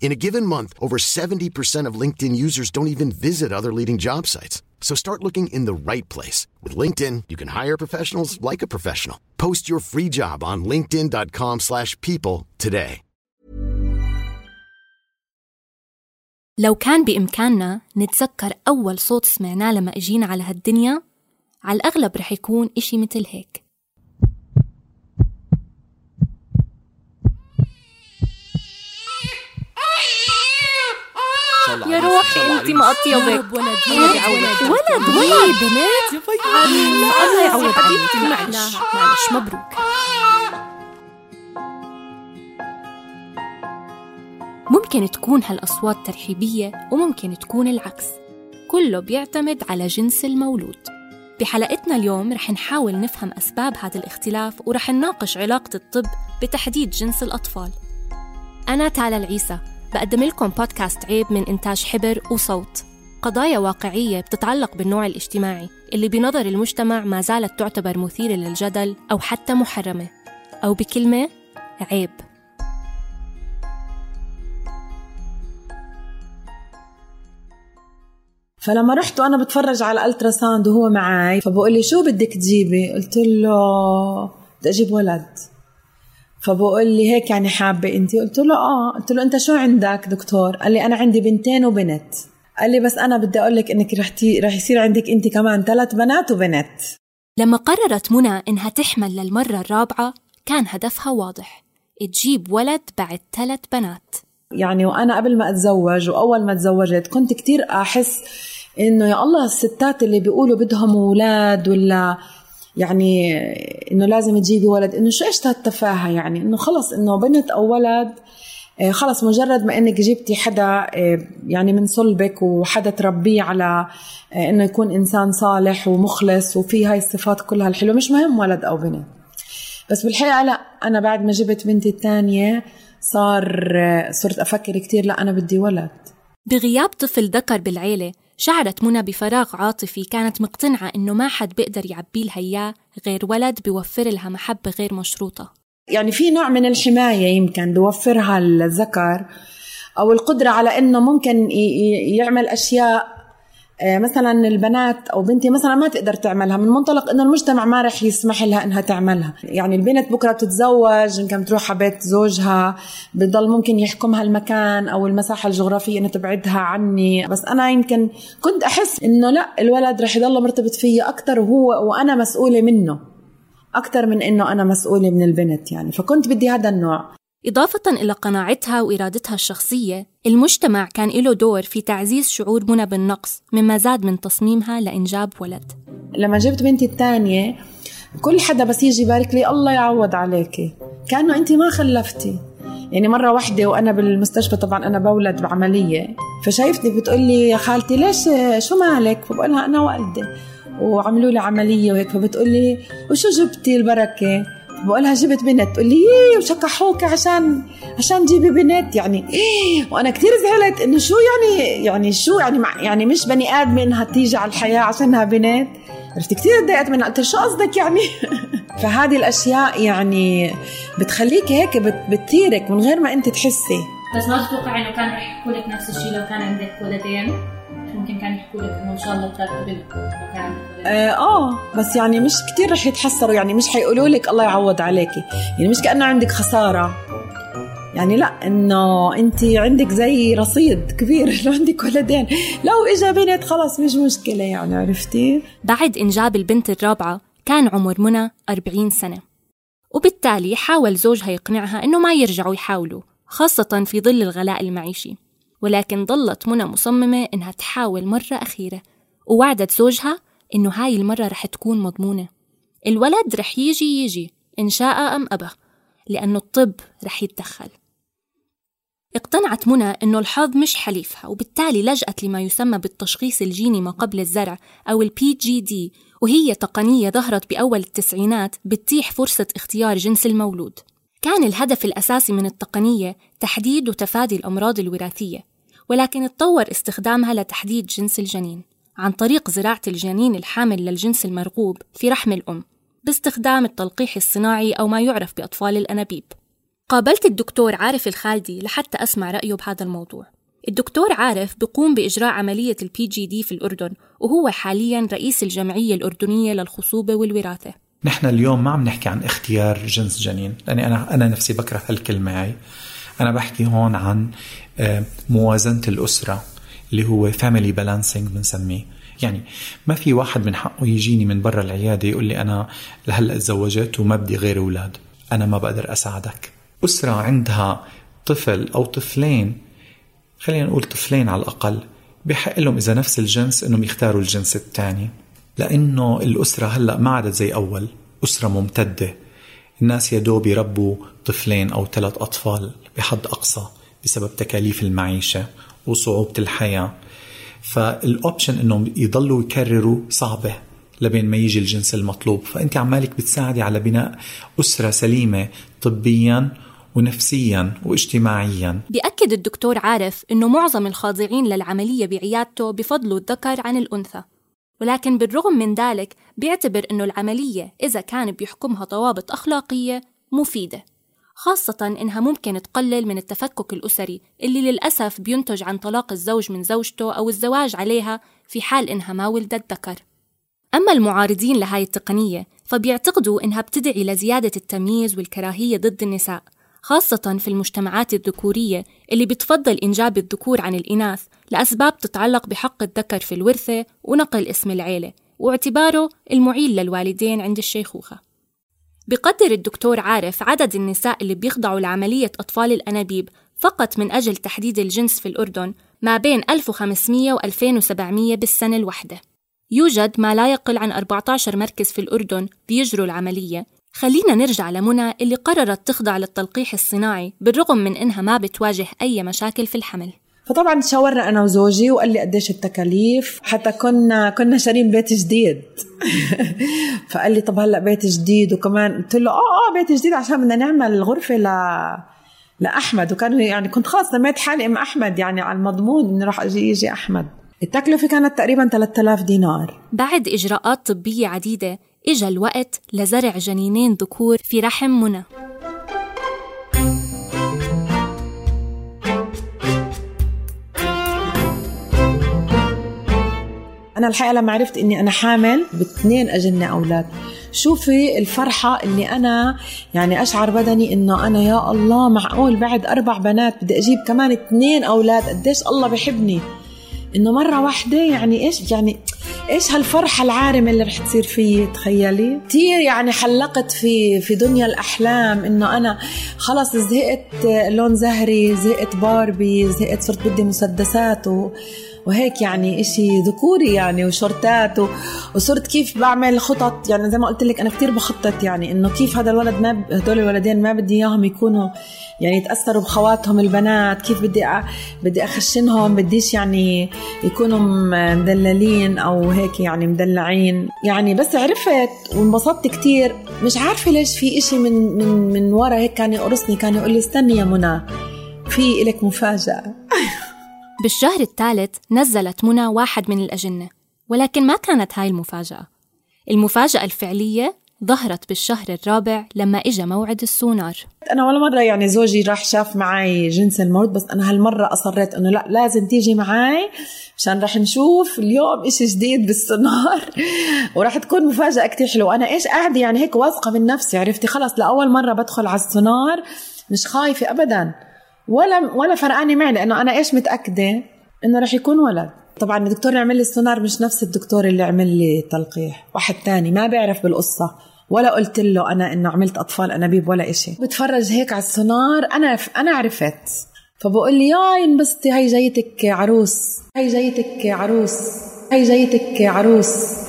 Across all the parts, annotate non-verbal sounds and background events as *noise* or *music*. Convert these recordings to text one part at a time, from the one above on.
In a given month, over 70% of LinkedIn users don't even visit other leading job sites. So start looking in the right place. With LinkedIn, you can hire professionals like a professional. Post your free job on linkedin.com slash people today. لو كان بإمكاننا نتذكر أول صوت سمعناه لما إجينا على هالدنيا على الأغلب رح يكون إشي مثل هيك يا روحي. انت مقطيبك ولد ولد ولد ولد ولد بنات. الله يعوض عليك معلش معلش مبروك. ممكن تكون هالأصوات ترحيبية وممكن تكون العكس. كله بيعتمد على جنس المولود. بحلقتنا اليوم رح نحاول نفهم أسباب هذا الاختلاف ورح نناقش علاقة الطب بتحديد جنس الأطفال. أنا تالا العيسى. بقدم لكم بودكاست عيب من إنتاج حبر وصوت. قضايا واقعية بتتعلق بالنوع الاجتماعي اللي بنظر المجتمع ما زالت تعتبر مثيرة للجدل أو حتى محرمة. أو بكلمة عيب. فلما رحت وأنا بتفرج على ال ultrasound وهو معي فبقول لي شو بدك تجيبي؟ قلت له بدي أجيب ولد. فبقول لي هيك يعني حابة انت قلت له آه. قلت له أنت شو عندك دكتور؟ قال لي أنا عندي بنتين وبنت. قال لي بس أنا بدي أقول لك إنك رح تي... رح يصير عندك انت كمان ثلاث بنات وبنت. لما قررت منى إنها تحمل للمرة الرابعة كان هدفها واضح. تجيب ولد بعد ثلاث بنات. يعني وأنا قبل ما أتزوج وأول ما تزوجت كنت كتير أحس إنه يا الله الستات اللي بيقولوا بدهم أولاد ولا يعني إنه لازم تجيبي ولد. إنه شو إيش هالتفاهة يعني؟ إنه خلص إنه بنت أو ولد آه، خلص مجرد ما إنك جبتي حدا آه، يعني من صلبك وحدا تربيه على آه، إنه يكون إنسان صالح ومخلص وفي هاي الصفات كلها الحلوة. مش مهم ولد أو بنت. بس بالحقيقة لا أنا بعد ما جبت بنتي الثانية صار صرت أفكر كثير لا أنا بدي ولد. بغياب طفل ذكر بالعيلة شعرت منى بفراغ عاطفي كانت مقتنعة إنه ما حد بيقدر يعبي لها إياه غير ولد بيوفر لها محبة غير مشروطة. يعني في نوع من الحماية يمكن بوفرها الذكر أو القدرة على إنه ممكن يعمل أشياء آه، مثلا البنات أو بنتي مثلا ما تقدر تعملها من منطلق إنه المجتمع ما رح يسمح لها إنها تعملها. يعني البنت بكرة بتتزوج يمكن بتروح على بيت زوجها بضل ممكن يحكمها المكان أو المساحة الجغرافية انها تبعدها عني. بس أنا يمكن كنت أحس إنه لا الولد رح يضل مرتبط فيي أكثر وهو وأنا مسؤولة منه أكثر من إنه أنا مسؤولة من البنت يعني. فكنت بدي هذا النوع. إضافة إلى قناعتها وإرادتها الشخصية المجتمع كان له دور في تعزيز شعور منى بالنقص مما زاد من تصميمها لإنجاب ولد. لما جبت بنتي الثانية كل حدا بس يجي يبارك لي الله يعوض عليكي. كأنه أنت ما خلفتي. يعني مرة واحدة وأنا بالمستشفى طبعا أنا بولد بعملية. فشايفتني بتقول لي يا خالتي ليش شو مالك؟ فبقولها أنا والدة. وعملوا لي عملية وهيك. فبتقول لي وشو جبتي البركة؟ بقولها جبت بنت تقول لي إيه وشكحوك عشان عشان جيبي بنت؟ يعني إيه؟ وأنا كثير زعلت إنه شو يعني يعني شو يعني يعني مش بني آدم انها تيجي على الحياة عشانها بنت؟ عرفت كثير تضايقت منها قلت شو قصدك يعني؟ *laughs* فهذه الأشياء يعني بتخليك هيك بتثيرك من غير ما أنت تحسي. بس ما تتوقع إنه كان رح يحكوا لك نفس الشيء لو كان عندك ولدين ممكن كان يحكوا لك إنه إن شاء الله ترتب آه, آه بس يعني مش كتير رح يتحسروا يعني مش حيقولوا لك الله يعوض عليكي. يعني مش كأنه عندك خسارة. يعني لا إنه أنت عندك زي رصيد كبير *laughs* لو عندك ولدين. لو اجى بنت خلص مش مشكلة يعني عرفتي؟ بعد إنجاب البنت الرابعة كان عمر منى 40 سنة. وبالتالي حاول زوجها يقنعها إنه ما يرجعوا يحاولوا خاصة في ظل الغلاء المعيشي. ولكن ظلت منى مصممة إنها تحاول مرة أخيرة ووعدت زوجها إنه هاي المرة رح تكون مضمونة. الولد رح يجي يجي إن شاء أم أبى لأنه الطب رح يتدخل. اقتنعت منى أنه الحظ مش حليفها وبالتالي لجأت لما يسمى بالتشخيص الجيني ما قبل الزرع أو ال PGD وهي تقنية ظهرت بأول التسعينات بتتيح فرصة اختيار جنس المولود. كان الهدف الأساسي من التقنية تحديد وتفادي الأمراض الوراثية. ولكن اتطور استخدامها لتحديد جنس الجنين عن طريق زراعة الجنين الحامل للجنس المرغوب في رحم الأم باستخدام التلقيح الصناعي أو ما يعرف بأطفال الأنابيب. قابلت الدكتور عارف الخالدي لحتى أسمع رأيه بهذا الموضوع. الدكتور عارف بيقوم بإجراء عملية ال PGD في الأردن وهو حاليا رئيس الجمعية الأردنية للخصوبة والوراثة. نحن اليوم ما عم نحكي عن اختيار جنس جنين لأني أنا أنا نفسي بكره هالكلمة هاي. أنا بحكي هون عن موازنة الأسرة اللي هو family balancing بنسميه. يعني ما في واحد من حقه يجيني من برا العيادة يقول لي أنا لهلأ تزوجت وما بدي غير أولاد أنا ما بقدر أساعدك. أسرة عندها طفل أو طفلين خلينا نقول طفلين على الأقل بحق لهم إذا نفس الجنس إنهم يختاروا الجنس الثاني لأنه الأسرة هلأ ما عادت زي أول أسرة ممتدة. الناس يا دوب يربوا طفلين أو ثلاث أطفال بحد أقصى. بسبب تكاليف المعيشة وصعوبة الحياة. فالأوبشن إنهم يضلوا يكرروا صعبة لبين ما يجي الجنس المطلوب. فأنت عمالك بتساعدي على بناء أسرة سليمة طبيا ونفسيا واجتماعيا. بيأكد الدكتور عارف أنه معظم الخاضعين للعملية بعيادته بفضلوا الذكر عن الأنثى. ولكن بالرغم من ذلك بيعتبر أنه العملية إذا كان بيحكمها ضوابط أخلاقية مفيدة. خاصة إنها ممكن تقلل من التفكك الأسري اللي للأسف بينتج عن طلاق الزوج من زوجته أو الزواج عليها في حال إنها ما ولدت ذكر. أما المعارضين لهاي التقنية فبيعتقدوا إنها بتدعي لزيادة التمييز والكراهية ضد النساء خاصة في المجتمعات الذكورية اللي بتفضل إنجاب الذكور عن الإناث لأسباب تتعلق بحق الذكر في الورثة ونقل اسم العيلة واعتباره المعيل للوالدين عند الشيخوخة. بقدر الدكتور عارف عدد النساء اللي بيخضعوا لعملية أطفال الأنابيب فقط من أجل تحديد الجنس في الأردن ما بين 1500 و 2700 بالسنة الواحدة. يوجد ما لا يقل عن 14 مركز في الأردن بيجروا العملية. خلينا نرجع لمنى اللي قررت تخضع للتلقيح الصناعي بالرغم من إنها ما بتواجه أي مشاكل في الحمل. فطبعا تشاورنا أنا وزوجي وقال لي قديش التكاليف حتى كنا كنا شارين بيت جديد. *laughs* فقال لي طب هلأ بيت جديد وكمان. قلت له آه آه بيت جديد عشان بدنا نعمل غرفة ل لأحمد. وكان يعني كنت خلاص سميت حالي أم أحمد يعني على المضمون إنه راح أجي يجي أحمد. التكلفة كانت تقريبا 3000 دينار. بعد إجراءات طبية عديدة إجا الوقت لزرع جنينين ذكور في رحم منى. أنا الحقيقة لما عرفت إني أنا حامل باثنين أجنة أولاد. شوفي الفرحة اللي أنا يعني أشعر بدني إنه أنا يا الله معقول بعد أربع بنات بدي أجيب كمان اثنين أولاد. قديش الله بحبني. إنه مرة واحدة يعني إيش يعني إيش هالفرحة العارمة اللي رح تصير فيي تخيلي؟ كثير يعني حلقت في في دنيا الأحلام إنه أنا خلص زهقت لون زهري زهقت باربي زهقت صرت بدي مسدسات و وهيك يعني إشي ذكوري يعني وشورتات و... وصرت كيف بعمل خطط. يعني زي ما قلت لك أنا كتير بخطط يعني إنه كيف هذا الولد ما ب... هدول الولدين ما بدي إياهم يكونوا يعني يتأثروا بخواتهم البنات كيف بدي أ... بدي أخشنهم بديش يعني يكونوا مدللين أو هيك يعني مدلعين. يعني بس عرفت وانبسطت كتير. مش عارفة ليش في إشي من من من ورا هيك كان يقرصني كان يقول لي استني يا منى في إلك مفاجأة. *laughs* بالشهر الثالث نزلت منى واحد من الأجنة ولكن ما كانت هاي المفاجأة. المفاجأة الفعلية ظهرت بالشهر الرابع لما إجا موعد السونار. أنا ولا مرة يعني زوجي راح شاف معي جنس الموت بس أنا هالمرة أصريت إنه لا لازم تيجي معي مشان راح نشوف اليوم إشي جديد بالسونار. *laughs* وراح تكون مفاجأة كتير حلوة. أنا إيش قاعدة يعني هيك واثقة من نفسي عرفتي؟ خلص لأول مرة بدخل على السونار مش خايفة أبدا. ولا ولا فرقانة معي لأنه أنا إيش متأكدة؟ إنه راح يكون ولد. طبعا الدكتور اللي عمل لي السونار مش نفس الدكتور اللي عمل لي تلقيح واحد تاني ما بيعرف بالقصة ولا قلت له أنا إنه عملت أطفال أنابيب ولا إشي. بتفرج هيك على السونار أنا أنا عرفت. فبقول لي ياي انبسطي هي جايتك عروس هي جايتك عروس هي جايتك عروس.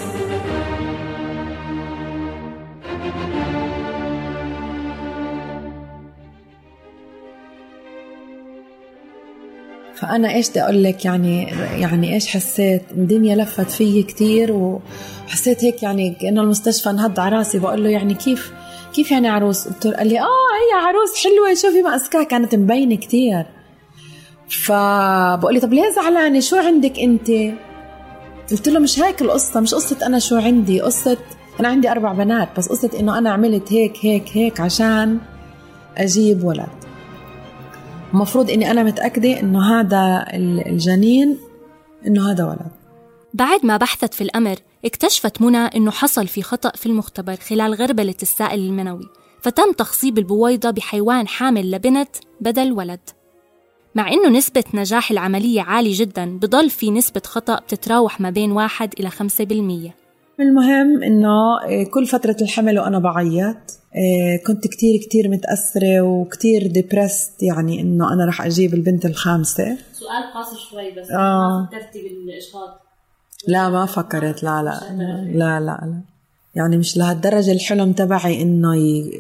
فأنا إيش بدي أقول لك؟ يعني يعني إيش حسيت؟ الدنيا لفت فيي كثير وحسيت هيك يعني كانه المستشفى انهض على راسي. بقول له يعني كيف كيف يعني عروس؟ قلت له قال لي آه هي عروس حلوة. شوفي ما كانت مبينة كثير فبقول لي طب ليه زعلانة؟ شو عندك أنت؟ قلت له مش هيك القصة مش قصة أنا شو عندي. قصة أنا عندي أربع بنات بس قصة إنه أنا عملت هيك هيك هيك عشان أجيب ولد. المفروض إني أنا متأكدة إنه هذا الجنين إنه هذا ولد. بعد ما بحثت في الأمر اكتشفت منى إنه حصل في خطأ في المختبر خلال غربله السائل المنوي فتم تخصيب البويضة بحيوان حامل لبنت بدل ولد. مع إنه نسبة نجاح العملية عالية جدا بضل في نسبة خطأ بتتراوح ما بين واحد إلى خمسة بالمية. المهم إنه كل فترة الحمل وأنا بعيط إيه، كنت كتير كتير متأثرة وكتير ديبرست يعني إنه أنا رح أجيب البنت الخامسة. سؤال قاسي شوي بس آه. ما فكرتي بالإجهاض لا ما فكرت لا لا لا لا لا. يعني مش لهالدرجة الحلم تبعي إنه ي...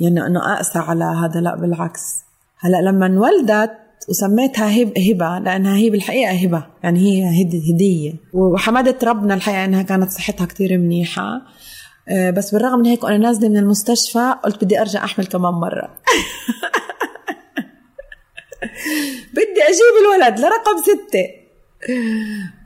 يعني إنه أقسى على هذا لا بالعكس. هلأ لما انولدت وسميتها هب هبة لأنها هي بالحقيقة هبة. يعني هي هدية. وحمدت ربنا الحقيقة إنها كانت صحتها كتير منيحة. آه، بس بالرغم من هيك وأنا نازلة من المستشفى قلت بدي أرجع أحمل كمان مرة. *laughs* بدي أجيب الولد لرقم ستة.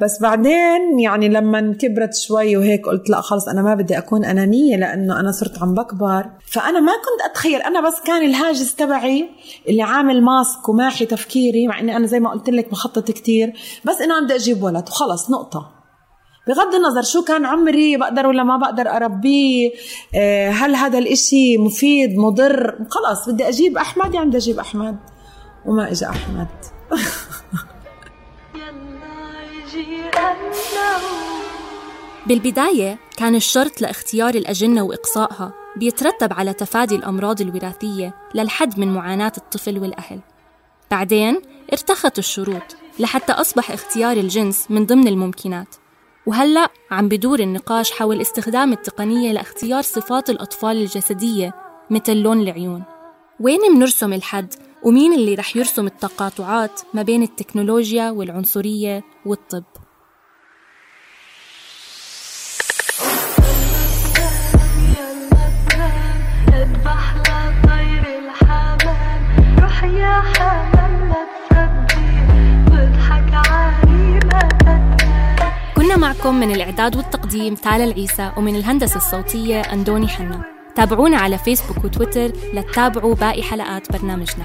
بس بعدين يعني لما كبرت شوي وهيك قلت لا خلص أنا ما بدي أكون أنانية لأنه أنا صرت عم بكبر. فأنا ما كنت أتخيل أنا بس كان الهاجس تبعي اللي عامل ماسك وماحي تفكيري مع إني أنا زي ما قلت لك بخطط كتير. بس إنه بدي أجيب ولد وخلص نقطة. بغض النظر شو كان عمري بقدر ولا ما بقدر أربيه آه، هل هذا الإشي مفيد مضر؟ خلاص بدي أجيب أحمد يعني بدي أجيب أحمد. وما إجا أحمد. *laughs* بالبداية كان الشرط لاختيار الأجنة وإقصائها بيترتب على تفادي الأمراض الوراثية للحد من معاناة الطفل والأهل. بعدين ارتخت الشروط لحتى أصبح اختيار الجنس من ضمن الممكنات. وهلأ عم بدور النقاش حول استخدام التقنية لاختيار صفات الأطفال الجسدية مثل لون العيون. وين منرسم الحد؟ ومين اللي رح يرسم التقاطعات ما بين التكنولوجيا والعنصرية والطب؟ كنا معكم من الإعداد والتقديم تالا العيسى ومن الهندسة الصوتية أندوني حنا. تابعونا على فيسبوك وتويتر لتتابعوا باقي حلقات برنامجنا.